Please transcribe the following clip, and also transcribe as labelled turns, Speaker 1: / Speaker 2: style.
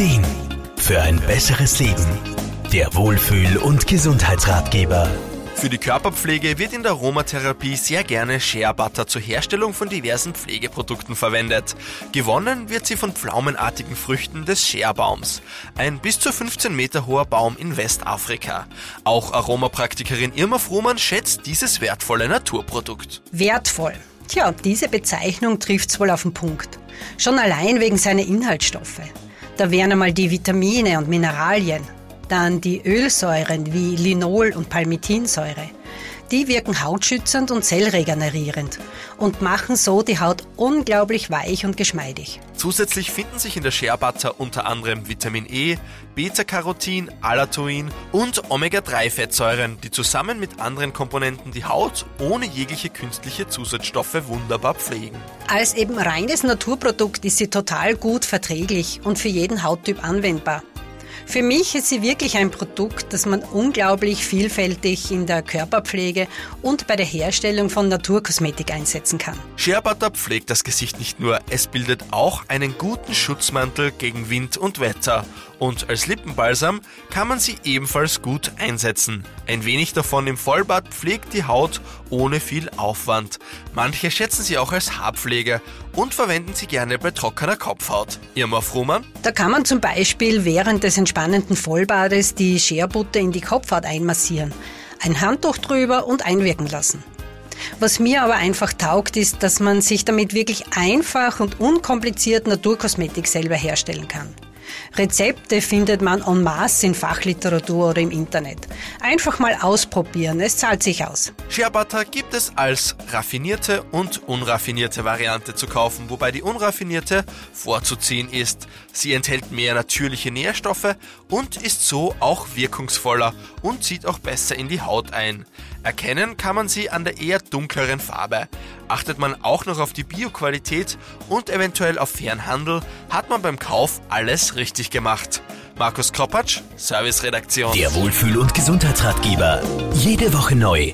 Speaker 1: Ideen für ein besseres Leben. Der Wohlfühl- und Gesundheitsratgeber.
Speaker 2: Für die Körperpflege wird in der Aromatherapie sehr gerne Shea Butter zur Herstellung von diversen Pflegeprodukten verwendet. Gewonnen wird sie von pflaumenartigen Früchten des Shea-Baums. Ein bis zu 15 Meter hoher Baum in Westafrika. Auch Aromapraktikerin Irma Frohmann schätzt dieses wertvolle Naturprodukt.
Speaker 3: Wertvoll. Tja, diese Bezeichnung trifft's wohl auf den Punkt. Schon allein wegen seiner Inhaltsstoffe. Da wären einmal die Vitamine und Mineralien, dann die Ölsäuren wie Linol und Palmitinsäure. Die wirken hautschützend und zellregenerierend und machen so die Haut unglaublich weich und geschmeidig.
Speaker 2: Zusätzlich finden sich in der Shea Butter unter anderem Vitamin E, Beta-Carotin, Alatoin und Omega-3-Fettsäuren, die zusammen mit anderen Komponenten die Haut ohne jegliche künstliche Zusatzstoffe wunderbar pflegen.
Speaker 3: Als eben reines Naturprodukt ist sie total gut verträglich und für jeden Hauttyp anwendbar. Für mich ist sie wirklich ein Produkt, das man unglaublich vielfältig in der Körperpflege und bei der Herstellung von Naturkosmetik einsetzen kann.
Speaker 2: Shea Butter pflegt das Gesicht nicht nur, es bildet auch einen guten Schutzmantel gegen Wind und Wetter. Und als Lippenbalsam kann man sie ebenfalls gut einsetzen. Ein wenig davon im Vollbad pflegt die Haut ohne viel Aufwand. Manche schätzen sie auch als Haarpflege und verwenden sie gerne bei trockener Kopfhaut. Irma Frumann?
Speaker 3: Da kann man zum Beispiel während des entspannenden Vollbades die Scherbutter in die Kopfhaut einmassieren, ein Handtuch drüber und einwirken lassen. Was mir aber einfach taugt, ist, dass man sich damit wirklich einfach und unkompliziert Naturkosmetik selber herstellen kann. Rezepte findet man en masse in Fachliteratur oder im Internet. Einfach mal ausprobieren, es zahlt sich aus.
Speaker 2: Butter gibt es als raffinierte und unraffinierte Variante zu kaufen, wobei die unraffinierte vorzuziehen ist. Sie enthält mehr natürliche Nährstoffe und ist so auch wirkungsvoller und zieht auch besser in die Haut ein. Erkennen kann man sie an der eher dunkleren Farbe. Achtet man auch noch auf die Bioqualität und eventuell auf fairen Handel, hat man beim Kauf alles richtig gemacht. Markus Kropatsch, Serviceredaktion.
Speaker 1: Der Wohlfühl- und Gesundheitsratgeber. Jede Woche neu.